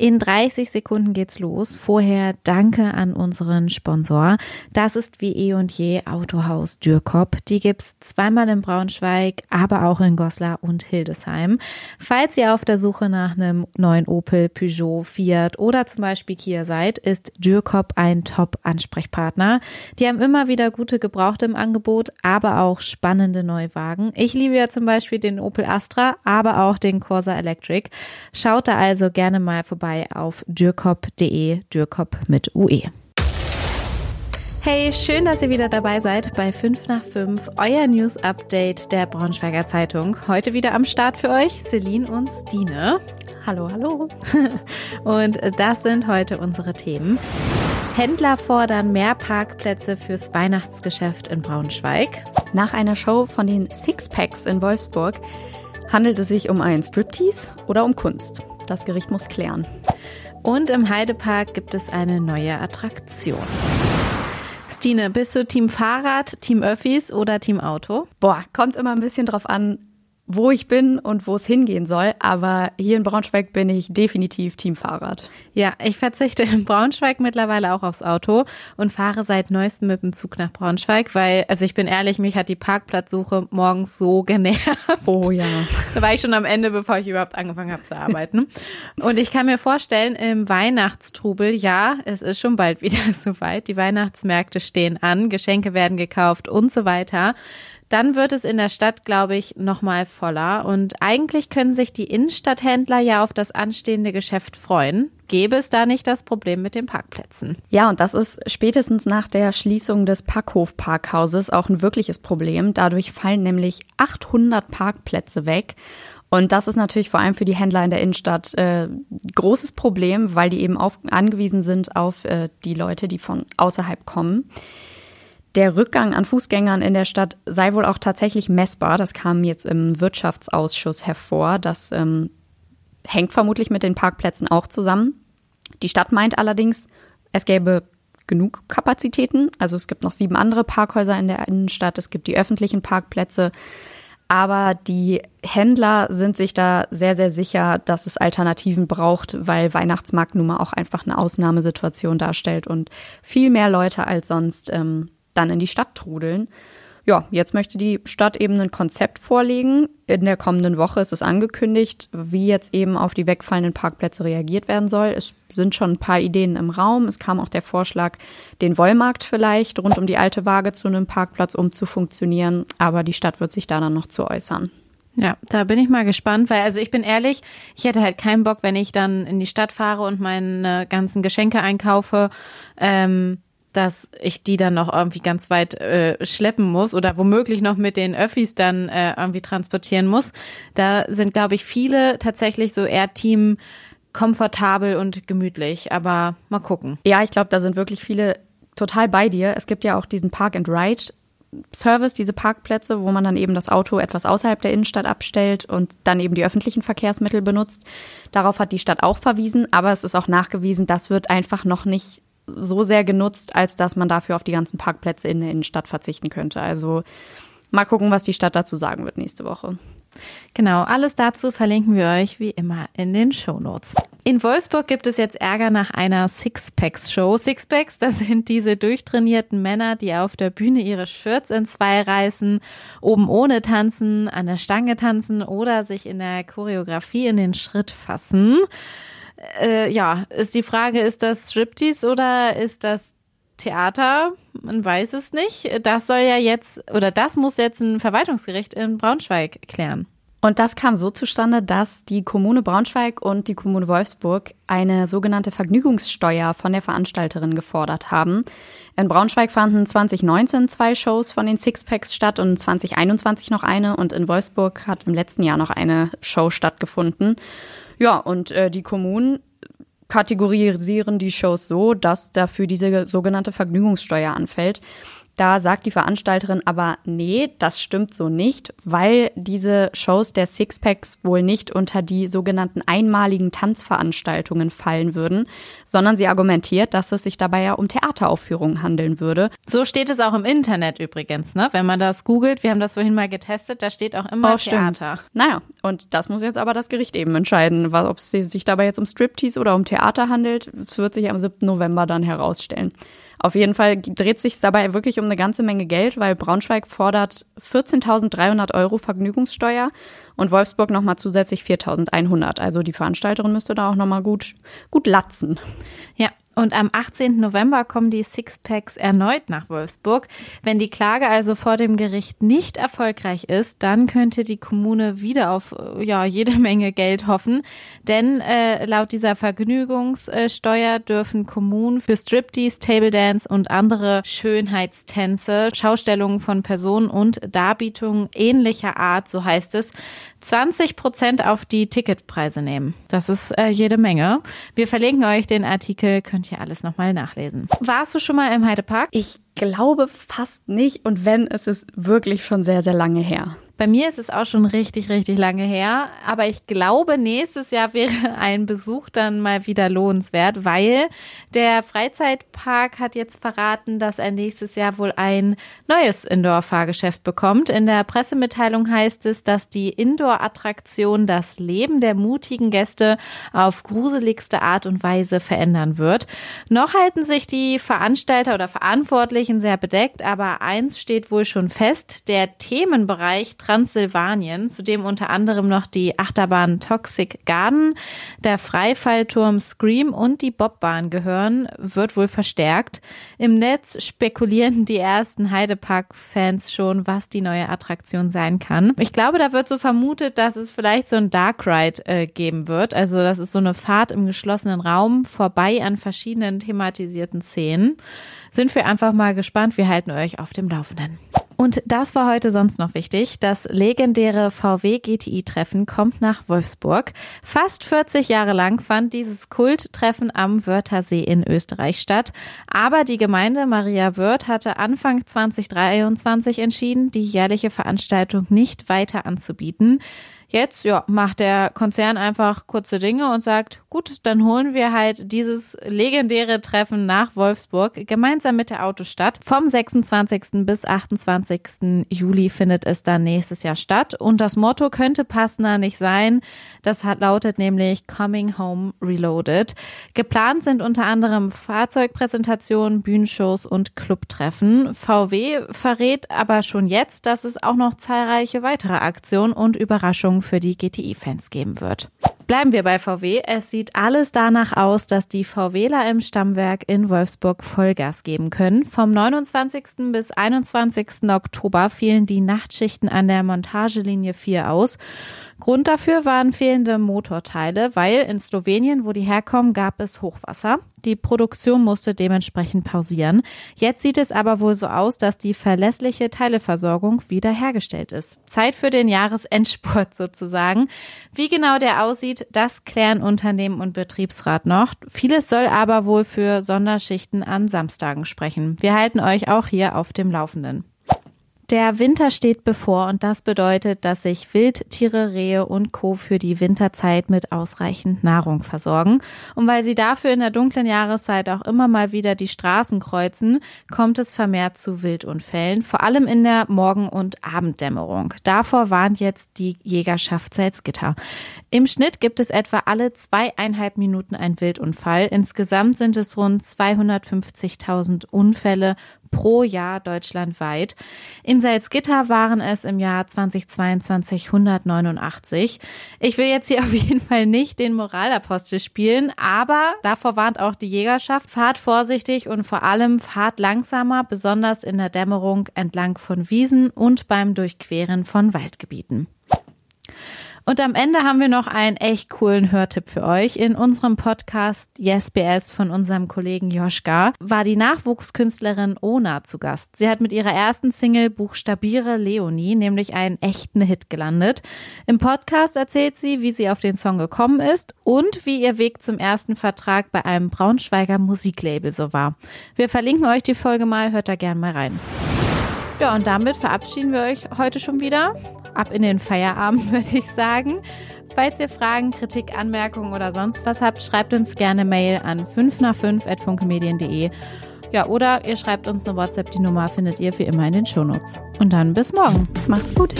In 30 Sekunden geht's los. Vorher danke an unseren Sponsor. Das ist wie eh und je Autohaus Dürkop. Die gibt's zweimal in Braunschweig, aber auch in Goslar und Hildesheim. Falls ihr auf der Suche nach einem neuen Opel, Peugeot, Fiat oder zum Beispiel Kia seid, ist Dürkop ein Top-Ansprechpartner. Die haben immer wieder gute Gebrauchte im Angebot, aber auch spannende Neuwagen. Ich liebe ja zum Beispiel den Opel Astra, aber auch den Corsa Electric. Schaut da also gerne mal vorbei vorbei auf dürkop.de, Dürkop mit UE. Hey, schön, dass ihr wieder dabei seid bei 5 nach 5, euer News Update der Braunschweiger Zeitung. Heute wieder am Start für euch Celine und Stine. Hallo, hallo. Und das sind heute unsere Themen. Händler fordern mehr Parkplätze fürs Weihnachtsgeschäft in Braunschweig. Nach einer Show von den Sixpacks in Wolfsburg handelt es sich um ein Striptease oder um Kunst. Das Gericht muss klären. Und im Heidepark gibt es eine neue Attraktion. Stine, bist du Team Fahrrad, Team Öffis oder Team Auto? Boah, kommt immer ein bisschen drauf an, wo ich bin und wo es hingehen soll. Aber hier in Braunschweig bin ich definitiv Team Fahrrad. Ja, ich verzichte in Braunschweig mittlerweile auch aufs Auto und fahre seit neuestem mit dem Zug nach Braunschweig, weil, also ich bin ehrlich, mich hat die Parkplatzsuche morgens so genervt. Oh ja. Da war ich schon am Ende, bevor ich überhaupt angefangen habe zu arbeiten. und ich kann mir vorstellen, im Weihnachtstrubel, ja, es ist schon bald wieder soweit. Die Weihnachtsmärkte stehen an, Geschenke werden gekauft und so weiter dann wird es in der Stadt, glaube ich, nochmal voller. Und eigentlich können sich die Innenstadthändler ja auf das anstehende Geschäft freuen. Gäbe es da nicht das Problem mit den Parkplätzen? Ja, und das ist spätestens nach der Schließung des Packhof-Parkhauses auch ein wirkliches Problem. Dadurch fallen nämlich 800 Parkplätze weg. Und das ist natürlich vor allem für die Händler in der Innenstadt äh, großes Problem, weil die eben auf, angewiesen sind auf äh, die Leute, die von außerhalb kommen. Der Rückgang an Fußgängern in der Stadt sei wohl auch tatsächlich messbar. Das kam jetzt im Wirtschaftsausschuss hervor. Das ähm, hängt vermutlich mit den Parkplätzen auch zusammen. Die Stadt meint allerdings, es gäbe genug Kapazitäten. Also es gibt noch sieben andere Parkhäuser in der Innenstadt. Es gibt die öffentlichen Parkplätze. Aber die Händler sind sich da sehr, sehr sicher, dass es Alternativen braucht, weil Weihnachtsmarkt nun mal auch einfach eine Ausnahmesituation darstellt und viel mehr Leute als sonst ähm, dann in die Stadt trudeln. Ja, jetzt möchte die Stadt eben ein Konzept vorlegen. In der kommenden Woche ist es angekündigt, wie jetzt eben auf die wegfallenden Parkplätze reagiert werden soll. Es sind schon ein paar Ideen im Raum. Es kam auch der Vorschlag, den Wollmarkt vielleicht rund um die alte Waage zu einem Parkplatz umzufunktionieren. Aber die Stadt wird sich da dann noch zu äußern. Ja, da bin ich mal gespannt, weil also ich bin ehrlich, ich hätte halt keinen Bock, wenn ich dann in die Stadt fahre und meine ganzen Geschenke einkaufe. Ähm dass ich die dann noch irgendwie ganz weit äh, schleppen muss oder womöglich noch mit den Öffis dann äh, irgendwie transportieren muss. Da sind, glaube ich, viele tatsächlich so eher Team komfortabel und gemütlich. Aber mal gucken. Ja, ich glaube, da sind wirklich viele total bei dir. Es gibt ja auch diesen Park and Ride Service, diese Parkplätze, wo man dann eben das Auto etwas außerhalb der Innenstadt abstellt und dann eben die öffentlichen Verkehrsmittel benutzt. Darauf hat die Stadt auch verwiesen, aber es ist auch nachgewiesen, das wird einfach noch nicht so sehr genutzt, als dass man dafür auf die ganzen Parkplätze in der Innenstadt verzichten könnte. Also mal gucken, was die Stadt dazu sagen wird nächste Woche. Genau, alles dazu verlinken wir euch wie immer in den Shownotes. In Wolfsburg gibt es jetzt Ärger nach einer Sixpacks-Show. Sixpacks, das sind diese durchtrainierten Männer, die auf der Bühne ihre Shirts in zwei reißen, oben ohne tanzen, an der Stange tanzen oder sich in der Choreografie in den Schritt fassen äh, ja, ist die Frage, ist das Striptease oder ist das Theater? Man weiß es nicht. Das soll ja jetzt, oder das muss jetzt ein Verwaltungsgericht in Braunschweig klären. Und das kam so zustande, dass die Kommune Braunschweig und die Kommune Wolfsburg eine sogenannte Vergnügungssteuer von der Veranstalterin gefordert haben. In Braunschweig fanden 2019 zwei Shows von den Sixpacks statt und 2021 noch eine und in Wolfsburg hat im letzten Jahr noch eine Show stattgefunden. Ja, und äh, die Kommunen kategorisieren die Shows so, dass dafür diese sogenannte Vergnügungssteuer anfällt. Da sagt die Veranstalterin aber, nee, das stimmt so nicht, weil diese Shows der Sixpacks wohl nicht unter die sogenannten einmaligen Tanzveranstaltungen fallen würden, sondern sie argumentiert, dass es sich dabei ja um Theateraufführungen handeln würde. So steht es auch im Internet übrigens, ne? Wenn man das googelt, wir haben das vorhin mal getestet, da steht auch immer oh, Theater. Stimmt. Naja, und das muss jetzt aber das Gericht eben entscheiden, ob es sich dabei jetzt um Striptease oder um Theater handelt. Das wird sich am 7. November dann herausstellen. Auf jeden Fall dreht sich dabei wirklich um eine ganze Menge Geld, weil Braunschweig fordert 14.300 Euro Vergnügungssteuer und Wolfsburg nochmal zusätzlich 4.100. Also die Veranstalterin müsste da auch nochmal gut, gut latzen. Ja, und am 18. November kommen die Sixpacks erneut nach Wolfsburg. Wenn die Klage also vor dem Gericht nicht erfolgreich ist, dann könnte die Kommune wieder auf ja, jede Menge Geld hoffen. Denn äh, laut dieser Vergnügungssteuer dürfen Kommunen für Striptease, Table Dance und andere Schönheitstänze, Schaustellungen von Personen und Darbietungen ähnlicher Art, so heißt es, 20 Prozent auf die Ticketpreise nehmen. Das ist äh, jede Menge. Wir verlinken euch den Artikel, könnt ihr alles nochmal nachlesen. Warst du schon mal im Heidepark? Ich glaube fast nicht und wenn, es ist wirklich schon sehr, sehr lange her. Bei mir ist es auch schon richtig, richtig lange her. Aber ich glaube, nächstes Jahr wäre ein Besuch dann mal wieder lohnenswert, weil der Freizeitpark hat jetzt verraten, dass er nächstes Jahr wohl ein neues Indoor-Fahrgeschäft bekommt. In der Pressemitteilung heißt es, dass die Indoor-Attraktion das Leben der mutigen Gäste auf gruseligste Art und Weise verändern wird. Noch halten sich die Veranstalter oder Verantwortlichen sehr bedeckt, aber eins steht wohl schon fest, der Themenbereich Transsilvanien, zu dem unter anderem noch die Achterbahn Toxic Garden, der Freifallturm Scream und die Bobbahn gehören, wird wohl verstärkt. Im Netz spekulieren die ersten Heidepark-Fans schon, was die neue Attraktion sein kann. Ich glaube, da wird so vermutet, dass es vielleicht so ein Dark Ride äh, geben wird. Also das ist so eine Fahrt im geschlossenen Raum vorbei an verschiedenen thematisierten Szenen. Sind wir einfach mal gespannt. Wir halten euch auf dem Laufenden. Und das war heute sonst noch wichtig. Das legendäre VW GTI-Treffen kommt nach Wolfsburg. Fast 40 Jahre lang fand dieses Kulttreffen am Wörthersee in Österreich statt. Aber die Gemeinde Maria Wörth hatte Anfang 2023 entschieden, die jährliche Veranstaltung nicht weiter anzubieten. Jetzt ja, macht der Konzern einfach kurze Dinge und sagt, gut, dann holen wir halt dieses legendäre Treffen nach Wolfsburg gemeinsam mit der Autostadt. Vom 26. bis 28. Juli findet es dann nächstes Jahr statt und das Motto könnte passender nicht sein. Das hat lautet nämlich Coming Home Reloaded. Geplant sind unter anderem Fahrzeugpräsentationen, Bühnenshows und Clubtreffen. VW verrät aber schon jetzt, dass es auch noch zahlreiche weitere Aktionen und Überraschungen Für die GTI-Fans geben wird. Bleiben wir bei VW. Es sieht alles danach aus, dass die VWler im Stammwerk in Wolfsburg Vollgas geben können. Vom 29. bis 21. Oktober fielen die Nachtschichten an der Montagelinie 4 aus. Grund dafür waren fehlende Motorteile, weil in Slowenien, wo die herkommen, gab es Hochwasser. Die Produktion musste dementsprechend pausieren. Jetzt sieht es aber wohl so aus, dass die verlässliche Teileversorgung wiederhergestellt ist. Zeit für den Jahresendspurt sozusagen. Wie genau der aussieht, das klären Unternehmen und Betriebsrat noch. Vieles soll aber wohl für Sonderschichten an Samstagen sprechen. Wir halten euch auch hier auf dem Laufenden. Der Winter steht bevor und das bedeutet, dass sich Wildtiere, Rehe und Co. für die Winterzeit mit ausreichend Nahrung versorgen. Und weil sie dafür in der dunklen Jahreszeit auch immer mal wieder die Straßen kreuzen, kommt es vermehrt zu Wildunfällen, vor allem in der Morgen- und Abenddämmerung. Davor warnt jetzt die Jägerschaft Salzgitter. Im Schnitt gibt es etwa alle zweieinhalb Minuten ein Wildunfall. Insgesamt sind es rund 250.000 Unfälle pro Jahr deutschlandweit. In Salzgitter waren es im Jahr 2022 189. Ich will jetzt hier auf jeden Fall nicht den Moralapostel spielen, aber davor warnt auch die Jägerschaft. Fahrt vorsichtig und vor allem fahrt langsamer, besonders in der Dämmerung entlang von Wiesen und beim Durchqueren von Waldgebieten. Und am Ende haben wir noch einen echt coolen Hörtipp für euch. In unserem Podcast YesBS von unserem Kollegen Joschka war die Nachwuchskünstlerin Ona zu Gast. Sie hat mit ihrer ersten Single Buchstabiere Leonie nämlich einen echten Hit gelandet. Im Podcast erzählt sie, wie sie auf den Song gekommen ist und wie ihr Weg zum ersten Vertrag bei einem Braunschweiger Musiklabel so war. Wir verlinken euch die Folge mal, hört da gern mal rein. Ja, und damit verabschieden wir euch heute schon wieder. Ab in den Feierabend, würde ich sagen. Falls ihr Fragen, Kritik, Anmerkungen oder sonst was habt, schreibt uns gerne Mail an 5 nach 5 at funkemedien.de. Ja, oder ihr schreibt uns eine WhatsApp, die Nummer findet ihr wie immer in den Shownotes. Und dann bis morgen. Macht's gut.